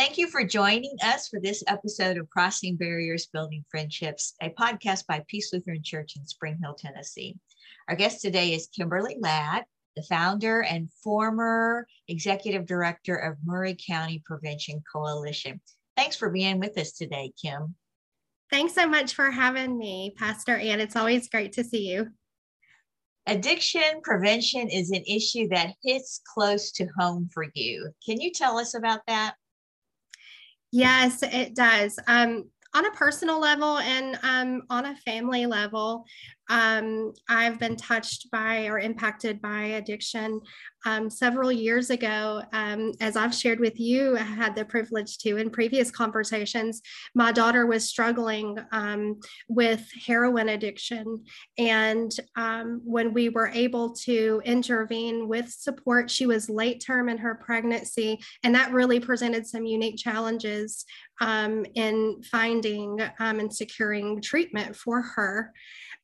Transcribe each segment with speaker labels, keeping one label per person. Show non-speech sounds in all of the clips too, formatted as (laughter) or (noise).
Speaker 1: Thank you for joining us for this episode of Crossing Barriers, Building Friendships, a podcast by Peace Lutheran Church in Spring Hill, Tennessee. Our guest today is Kimberly Ladd, the founder and former executive director of Maury County Prevention Coalition. Thanks for being with us today, Kim.
Speaker 2: Thanks so much for having me, Pastor Ann. It's always great to see you.
Speaker 1: Addiction prevention is an issue that hits close to home for you. Can you tell us about that?
Speaker 2: Yes, it does. Um, on a personal level and um, on a family level, um, I've been touched by or impacted by addiction um, several years ago. Um, as I've shared with you, I had the privilege to in previous conversations. My daughter was struggling um, with heroin addiction. And um, when we were able to intervene with support, she was late term in her pregnancy. And that really presented some unique challenges um, in finding and securing treatment for her.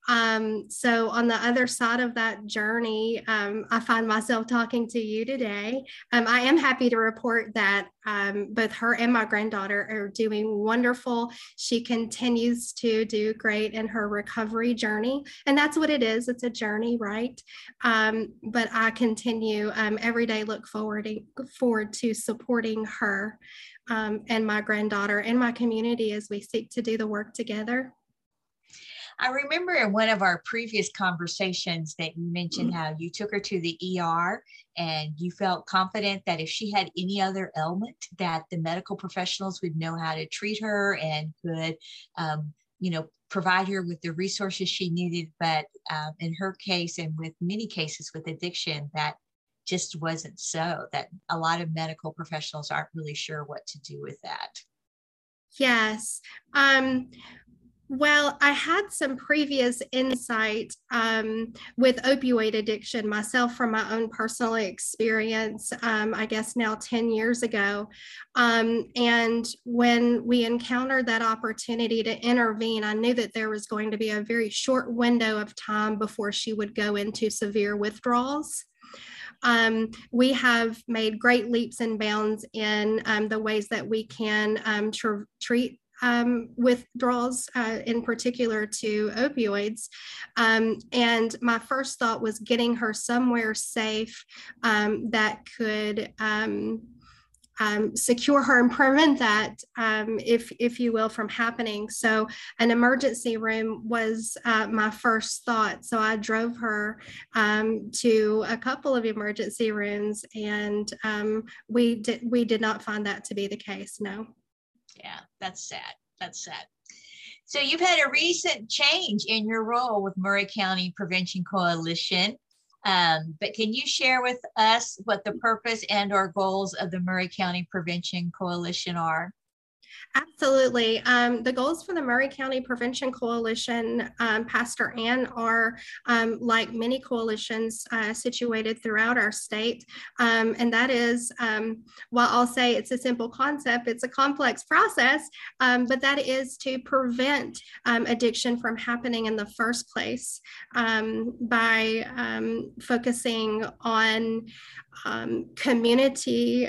Speaker 2: Um, so, on the other side of that journey, um, I find myself talking to you today. Um, I am happy to report that um, both her and my granddaughter are doing wonderful. She continues to do great in her recovery journey. And that's what it is it's a journey, right? Um, but I continue um, every day, look forward, forward to supporting her and my granddaughter and my community as we seek to do the work together.
Speaker 1: I remember in one of our previous conversations that you mentioned mm-hmm. how you took her to the ER and you felt confident that if she had any other ailment that the medical professionals would know how to treat her and could um, you know provide her with the resources she needed. But um, in her case and with many cases with addiction that just wasn't so that a lot of medical professionals aren't really sure what to do with that.
Speaker 2: Yes. Um, well, I had some previous insight um, with opioid addiction myself from my own personal experience, um, I guess now 10 years ago. Um, and when we encountered that opportunity to intervene, I knew that there was going to be a very short window of time before she would go into severe withdrawals. Um, we have made great leaps and bounds in um, the ways that we can um, tr- treat um, withdrawals, uh, in particular to opioids. Um, and my first thought was getting her somewhere safe um, that could. Um, um, secure her and prevent that, um, if if you will, from happening. So an emergency room was uh, my first thought. So I drove her to a couple of emergency rooms, and we did we did not find that to be the case. No
Speaker 1: yeah, that's sad. That's sad. So you've had a recent change in your role with Maury County Prevention Coalition. Um, but can you share with us what the purpose and or goals of the Maury County Prevention Coalition are?
Speaker 2: Absolutely. Um, the goals for the Maury County Prevention Coalition, um, Pastor Ann, are um, like many coalitions uh, situated throughout our state. Um, and that is, um, while I'll say it's a simple concept, it's a complex process, um, but that is to prevent addiction from happening in the first place by focusing on community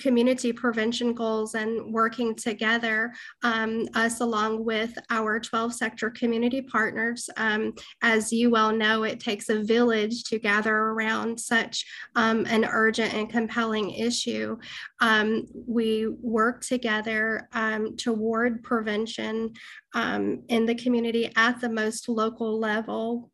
Speaker 2: community prevention goals and working together, um, us along with our 12 sector community partners. Um, as you well know, it takes a village to gather around such um, an urgent and compelling issue. Um, we work together um, toward prevention um, in the community at the most local level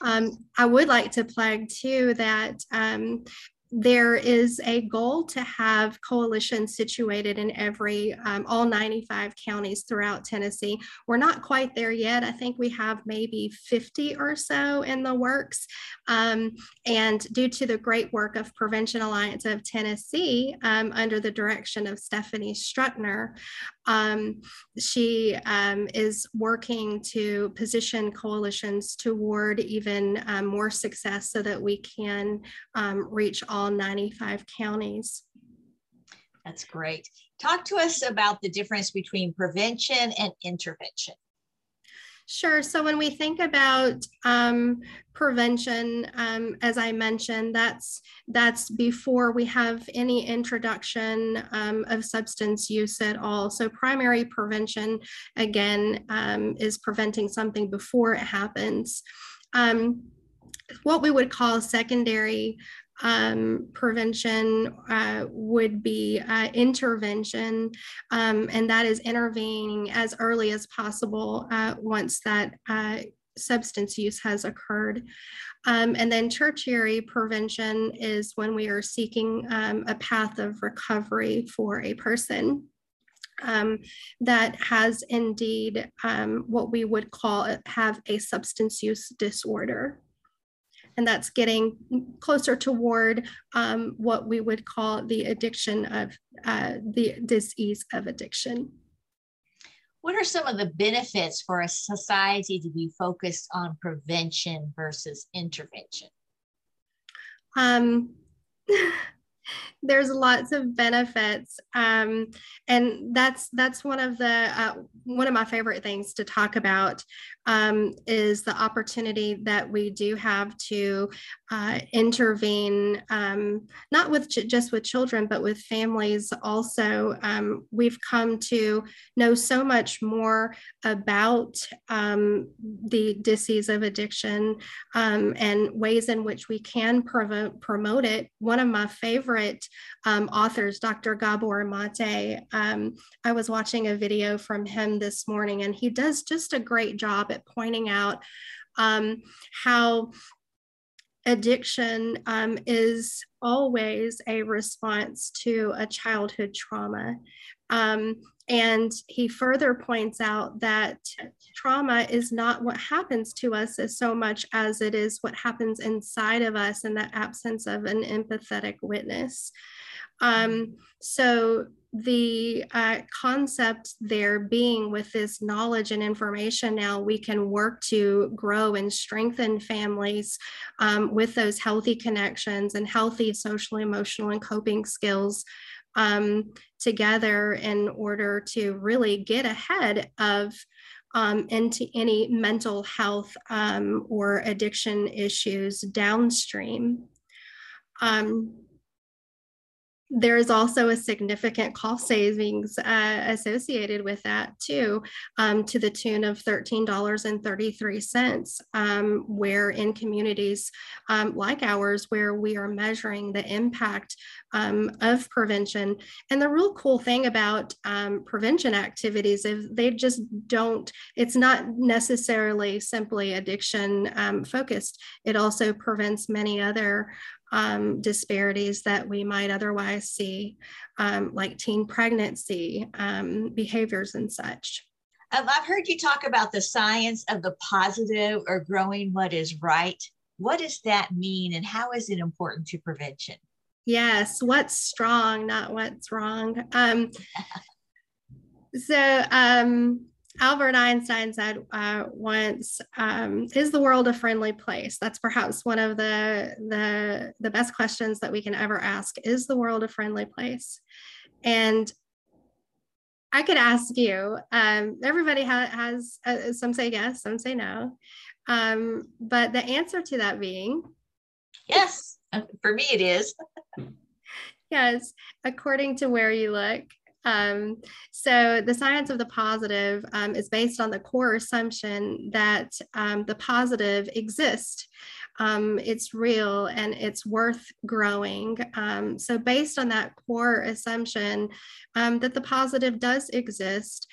Speaker 2: um, I would like to plug too that um, there is a goal to have coalitions situated in every um, all 95 counties throughout tennessee. We're not quite there yet. I think we have maybe 50 or so in the works. Um, and due to the great work of prevention alliance of tennessee um, under the direction of stephanie Strutner um, she um, is working to position coalitions toward even um, more success so that we can reach all all 95 counties.
Speaker 1: That's great. Talk to us about the difference between prevention and intervention.
Speaker 2: Sure. So when we think about um, prevention, um, as I mentioned, that's that's before we have any introduction um, of substance use at all. So primary prevention, again, um, is preventing something before it happens. Um, what we would call secondary um, prevention uh, would be uh, intervention, um, and that is intervening as early as possible uh, once that uh, substance use has occurred. Um, and then tertiary prevention is when we are seeking um, a path of recovery for a person. Um, that has indeed um, what we would call have a substance use disorder and that's getting closer toward um, what we would call the addiction of uh, the disease of addiction.
Speaker 1: What are some of the benefits for a society to be focused on prevention versus intervention?
Speaker 2: Um, (laughs) there's lots of benefits um, and that's that's one of the uh, one of my favorite things to talk about um, is the opportunity that we do have to uh, intervene um, not with ch- just with children but with families also. Um, we've come to know so much more about um, the disease of addiction um, and ways in which we can promote promote it. One of my favorite um, authors, Dr. Gabor Mate. Um, I was watching a video from him this morning, and he does just a great job at pointing out um, how addiction um, is always a response to a childhood trauma. And he further points out that trauma is not what happens to us as so much as it is what happens inside of us in the absence of an empathetic witness. Um, so the uh, concept there being with this knowledge and information now we can work to grow and strengthen families um, with those healthy connections and healthy social emotional and coping skills um, together in order to really get ahead of um, into any mental health um, or addiction issues downstream. Um, there is also a significant cost savings uh, associated with that too, um, to the tune of $13.33, um, where in communities um, like ours, where we are measuring the impact um, of prevention. And the real cool thing about um, prevention activities is they just don't, it's not necessarily simply addiction um, focused. It also prevents many other um, disparities that we might otherwise see, um, like teen pregnancy um, behaviors and such.
Speaker 1: I've heard you talk about the science of the positive or growing what is right. What does that mean, and how is it important to prevention?
Speaker 2: Yes, what's strong, not what's wrong. Um, (laughs) so, um, Albert Einstein said uh, once, um, "Is the world a friendly place?" That's perhaps one of the, the the best questions that we can ever ask. Is the world a friendly place? And I could ask you. Um, everybody ha- has uh, some say yes, some say no, um, but the answer to that being
Speaker 1: yes. (laughs) For me, it is.
Speaker 2: yes, according to where you look. Um, so the science of the positive um, is based on the core assumption that um, the positive exists. Um, it's real and it's worth growing. Um, so based on that core assumption um, that the positive does exist,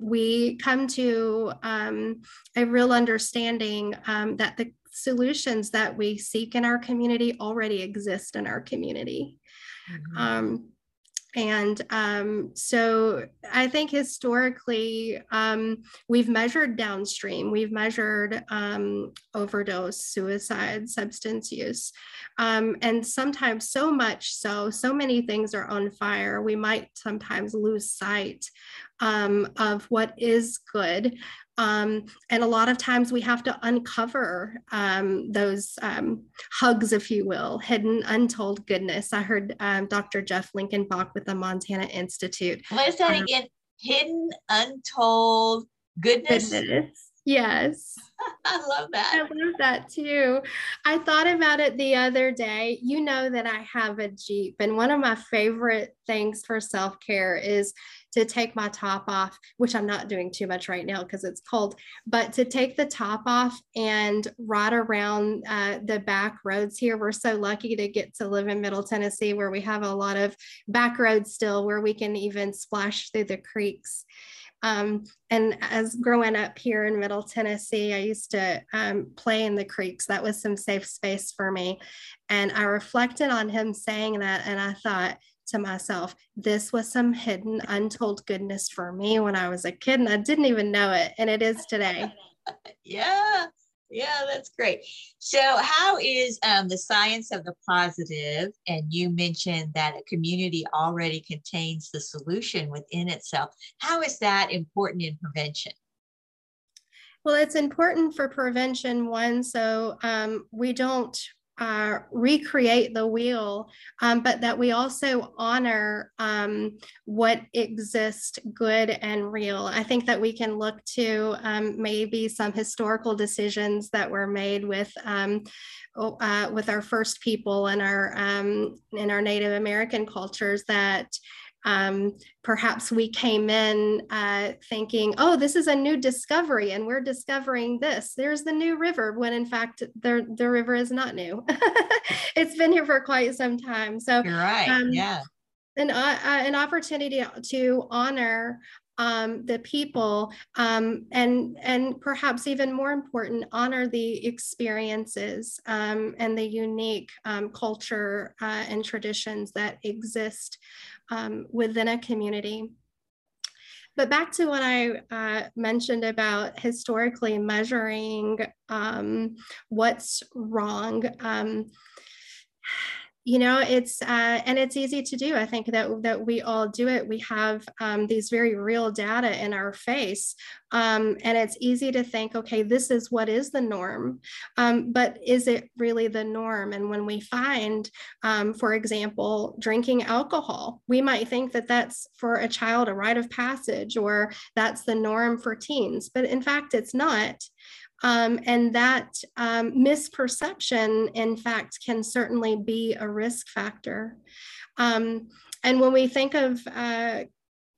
Speaker 2: we come to a real understanding that the solutions that we seek in our community already exist in our community. Mm-hmm. And um, so I think historically, um, we've measured downstream, we've measured um, overdose, suicide, substance use. Um, and sometimes, so much so, so many things are on fire, we might sometimes lose sight um, of what is good. Um, and a lot of times we have to uncover um, those um, hugs, if you will, hidden, untold goodness. I heard um, Dr. Jeff Linkenbach with the Montana Institute.
Speaker 1: What is that um, again? Hidden, untold goodness. goodness.
Speaker 2: Yes. (laughs)
Speaker 1: I love that. I
Speaker 2: love that too. I thought about it the other day. You know that I have a Jeep, and one of my favorite things for self care is to take my top off, which I'm not doing too much right now because it's cold, but to take the top off and ride around uh, the back roads here. We're so lucky to get to live in Middle Tennessee where we have a lot of back roads still where we can even splash through the creeks. Um, and as growing up here in Middle Tennessee, I used to um, play in the creeks. That was some safe space for me. And I reflected on him saying that, and I thought, to myself, this was some hidden, untold goodness for me when I was a kid, and I didn't even know it, and it is today. (laughs)
Speaker 1: yeah, yeah, that's great. So, how is um, the science of the positive? And you mentioned that a community already contains the solution within itself. How is that important in prevention?
Speaker 2: Well, it's important for prevention, one, so um, we don't uh, recreate the wheel, um, but that we also honor um, what exists good and real. I think that we can look to um, maybe some historical decisions that were made with. Um, uh, with our first people and our um, in our Native American cultures that um, perhaps we came in uh, thinking, oh, this is a new discovery and we're discovering this. There's the new river, when in fact, the, the river is not new. (laughs) it's been here for quite some time. So,
Speaker 1: You're right. Um, yeah.
Speaker 2: An, uh, an opportunity to honor um, the people um, and and perhaps even more important honor the experiences um, and the unique um, culture uh, and traditions that exist um, within a community. But back to what I uh, mentioned about historically measuring um, what's wrong you know it's uh, and it's easy to do. I think that that we all do it. We have um, these very real data in our face um, and it's easy to think okay this is what is the norm um, but is it really the norm? And when we find um, for example drinking alcohol we might think that that's for a child a rite of passage or that's the norm for teens but in fact it's not um, and that um, misperception, in fact, can certainly be a risk factor. Um, and when we think of uh,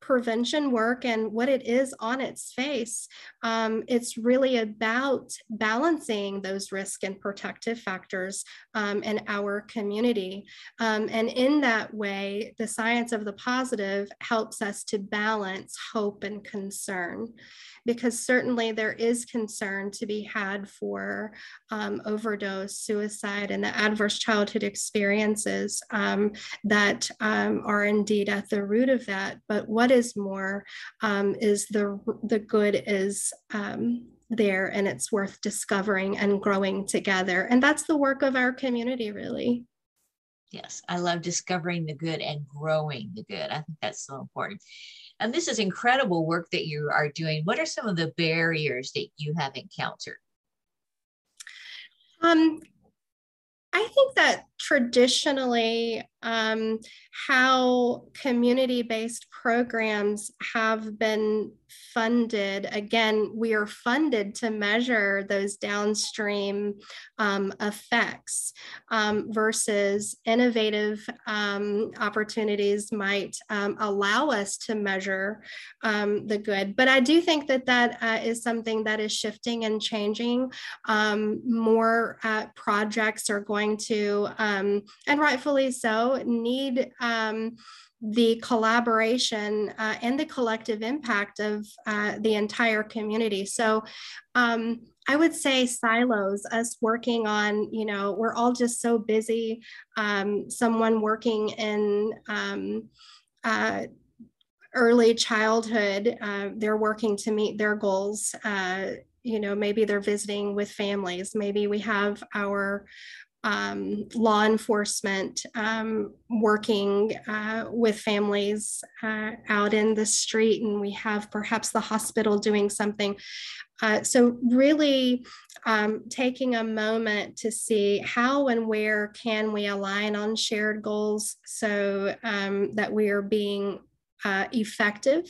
Speaker 2: prevention work and what it is on its face, um, it's really about balancing those risk and protective factors um, in our community. Um, and in that way, the science of the positive helps us to balance hope and concern because certainly there is concern to be had for um, overdose, suicide, and the adverse childhood experiences um, that um, are indeed at the root of that. But what is more um, is the, the good is um, there and it's worth discovering and growing together. And that's the work of our community, really.
Speaker 1: Yes, I love discovering the good and growing the good. I think that's so important. And this is incredible work that you are doing. What are some of the barriers that you have encountered?
Speaker 2: Um, I think that traditionally, um, how community based programs have been funded. Again, we are funded to measure those downstream um, effects um, versus innovative um, opportunities might um, allow us to measure um, the good. But I do think that that uh, is something that is shifting and changing. More uh, projects are going to, and rightfully so, need the collaboration uh, and the collective impact of uh, the entire community. So um, I would say silos, us working on, you know, we're all just so busy. Um, someone working in um, uh, early childhood, uh, they're working to meet their goals. Uh, you know, maybe they're visiting with families. Maybe we have our um, law enforcement um, working uh, with families uh, out in the street, and we have perhaps the hospital doing something. Uh, so, really um, taking a moment to see how and where can we align on shared goals so um, that we are being uh, effective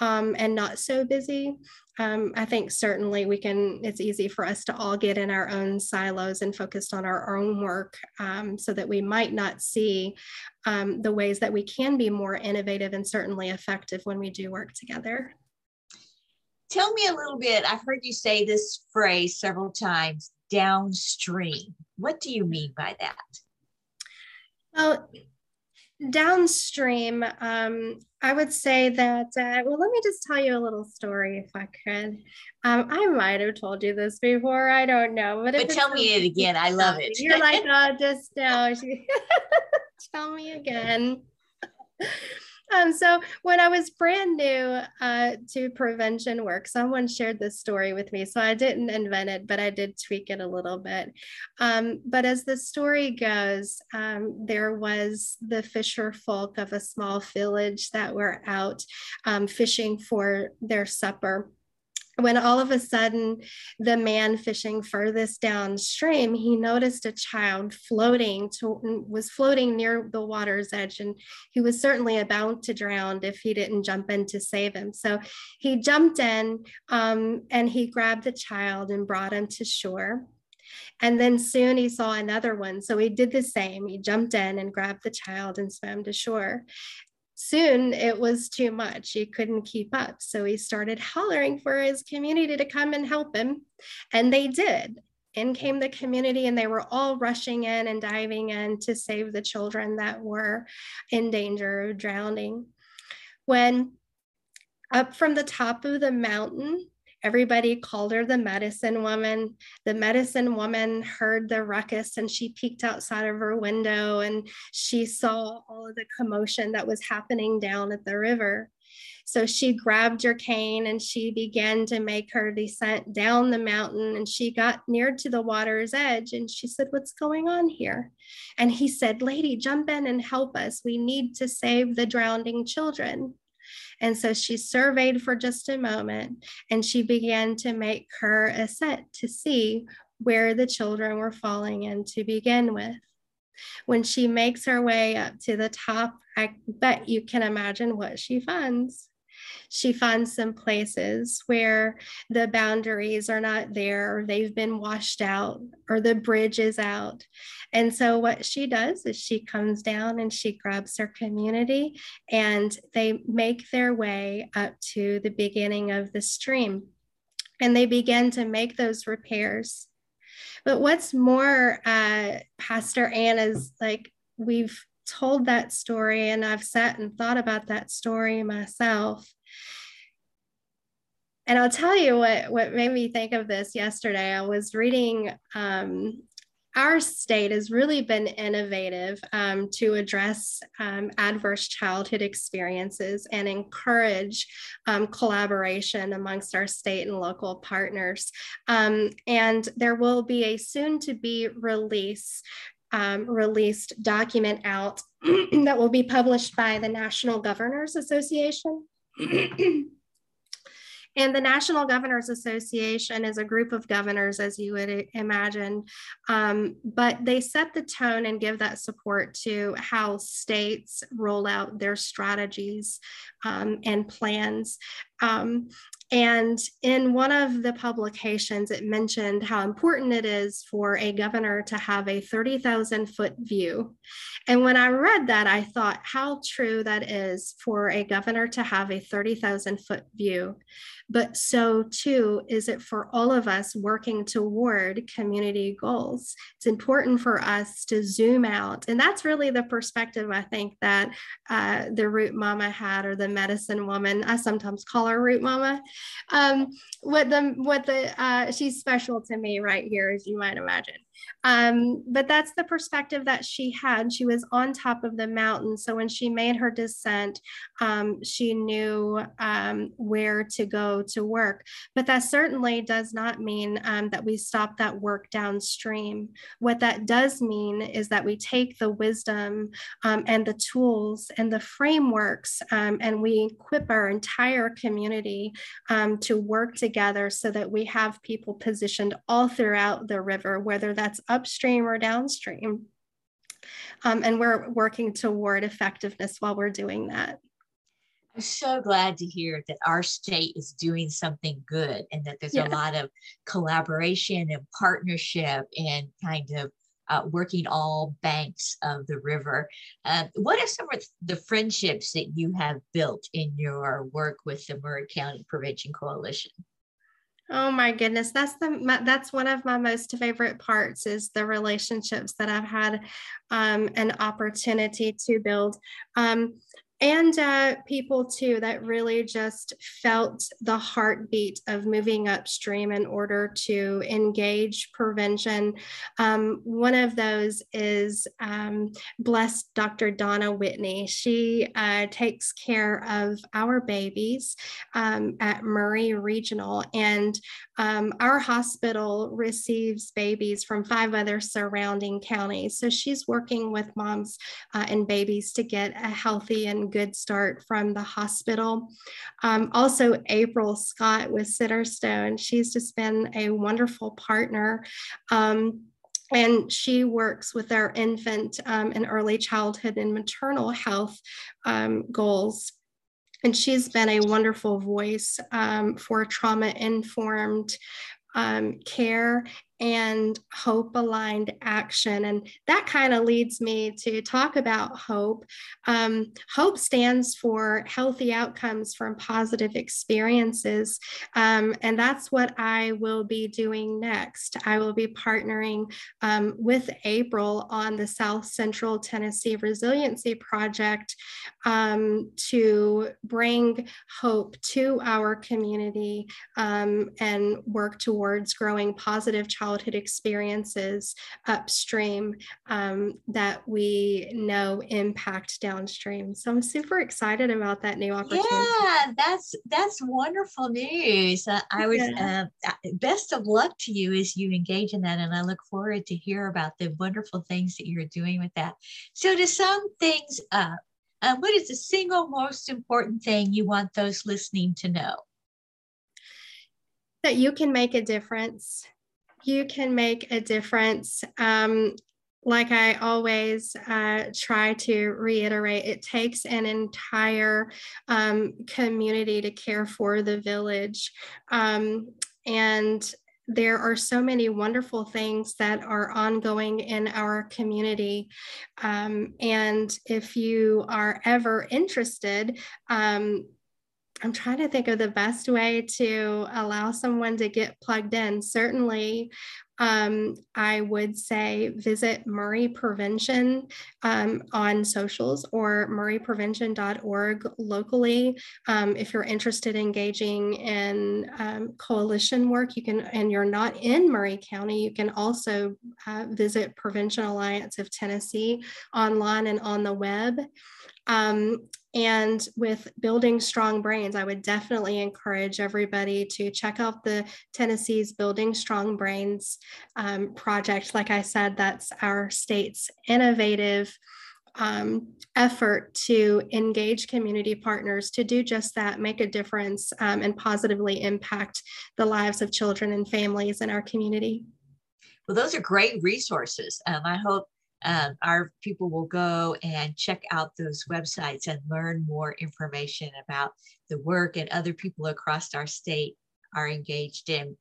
Speaker 2: um, and not so busy. Um, I think certainly we can, it's easy for us to all get in our own silos and focused on our own work um, so that we might not see um, the ways that we can be more innovative and certainly effective when we do work together.
Speaker 1: Tell me a little bit. I've heard you say this phrase several times downstream. What do you mean by that?
Speaker 2: Well, downstream, um, I would say that, uh, well, let me just tell you a little story if I could. Um, I might have told you this before. I don't know.
Speaker 1: But, but tell me it again. I love it.
Speaker 2: You're like, (laughs) oh, just now. (laughs) tell me again. Um, so when I was brand new uh, to prevention work, someone shared this story with me. So I didn't invent it, but I did tweak it a little bit. Um, but as the story goes, um, there was the fisher folk of a small village that were out um, fishing for their supper when all of a sudden the man fishing furthest downstream he noticed a child floating to, was floating near the water's edge and he was certainly about to drown if he didn't jump in to save him so he jumped in um, and he grabbed the child and brought him to shore and then soon he saw another one. So he did the same. He jumped in and grabbed the child and swam to shore soon it was too much. He couldn't keep up. So he started hollering for his community to come and help him. And they did. In came the community, and they were all rushing in and diving in to save the children that were in danger of drowning. When up from the top of the mountain, Everybody called her the medicine woman. The medicine woman heard the ruckus and she peeked outside of her window and she saw all of the commotion that was happening down at the river. So she grabbed her cane and she began to make her descent down the mountain. And she got near to the water's edge and she said, What's going on here? And he said, Lady, jump in and help us. We need to save the drowning children. And so she surveyed for just a moment and she began to make her ascent to see where the children were falling in to begin with. When she makes her way up to the top, I bet you can imagine what she finds she finds some places where the boundaries are not there, or they've been washed out, or the bridge is out. And so, what she does is she comes down and she grabs her community and they make their way up to the beginning of the stream. And they begin to make those repairs. But what's more, uh, Pastor Anna's like, we've told that story and I've sat and thought about that story myself. And I'll tell you what, what made me think of this yesterday. I was reading um, our state has really been innovative um, to address um, adverse childhood experiences and encourage um, collaboration amongst our state and local partners. Um, and there will be a soon to be release um, released document out (clears throat) that will be published by the National Governors Association. (clears throat) And the National Governors Association is a group of governors, as you would imagine, um, but they set the tone and give that support to how states roll out their strategies um, and plans. Um, and in one of the publications, it mentioned how important it is for a governor to have a 30,000 foot view. And when I read that, I thought how true that is for a governor to have a 30,000 foot view. But so too is it for all of us working toward community goals. It's important for us to zoom out. And that's really the perspective I think that uh, the root mama had or the medicine woman. I sometimes call her root mama um, what the what the uh, she's special to me right here, as you might imagine. Um, but that's the perspective that she had. She was on top of the mountain. So when she made her descent, um, she knew um, where to go to work. But that certainly does not mean um, that we stop that work downstream. What that does mean is that we take the wisdom um, and the tools and the frameworks um, and we equip our entire community to work together so that we have people positioned all throughout the river, whether that's that's upstream or downstream. Um, and we're working toward effectiveness while we're doing that.
Speaker 1: I'm so glad to hear that our state is doing something good and that there's yeah. a lot of collaboration and partnership and kind of uh, working all banks of the river. Uh, what are some of the friendships that you have built in your work with the Maury County Prevention Coalition?
Speaker 2: Oh my goodness, that's the that's one of my most favorite parts is the relationships that I've had um, an opportunity to build. Um, and uh, people too that really just felt the heartbeat of moving upstream in order to engage prevention. Um, one of those is um, blessed Dr. Donna Whitney. She uh, takes care of our babies um, at Maury Regional, and um, our hospital receives babies from five other surrounding counties. So she's working with moms uh, and babies to get a healthy and good start from the hospital. Um, also, April Scott with Centerstone, she's just been a wonderful partner. Um, and she works with our infant um, and early childhood and maternal health um, goals and she's been a wonderful voice um, for trauma informed um, care and hope aligned action. And that kind of leads me to talk about hope. Um, hope stands for healthy outcomes from positive experiences. Um, and that's what I will be doing next. I will be partnering um, with April on the South Central Tennessee Resiliency Project um, to bring hope to our community um, and work towards growing positive child childhood experiences upstream um, that we know impact downstream. So I'm super excited about that new opportunity.
Speaker 1: Yeah, that's that's wonderful news. Uh, I was yeah. uh, best of luck to you as you engage in that, and I look forward to hear about the wonderful things that you're doing with that. So to sum things up, uh, what is the single most important thing you want those listening to know?
Speaker 2: That you can make a difference you can make a difference. Um, like I always uh, try to reiterate, it takes an entire um, community to care for the village. Um, and there are so many wonderful things that are ongoing in our community. Um, and if you are ever interested, um, I'm trying to think of the best way to allow someone to get plugged in. Certainly, um, I would say visit Maury Prevention um, on socials or mauryprevention.org locally. Um, if you're interested in engaging in um, coalition work, you can, and you're not in Maury County, you can also uh, visit Prevention Alliance of Tennessee online and on the web. Um, and with building strong brains, I would definitely encourage everybody to check out the Tennessee's Building Strong Brains um, project. Like I said, that's our state's innovative um, effort to engage community partners to do just that, make a difference, um, and positively impact the lives of children and families in our community.
Speaker 1: Well, those are great resources. Um, I hope um, our people will go and check out those websites and learn more information about the work and other people across our state are engaged in.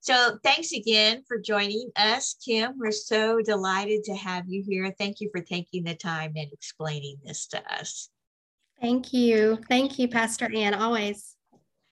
Speaker 1: So thanks again for joining us, Kim. We're so delighted to have you here. Thank you for taking the time and explaining this to us.
Speaker 2: Thank you. Thank you, Pastor Ann, always.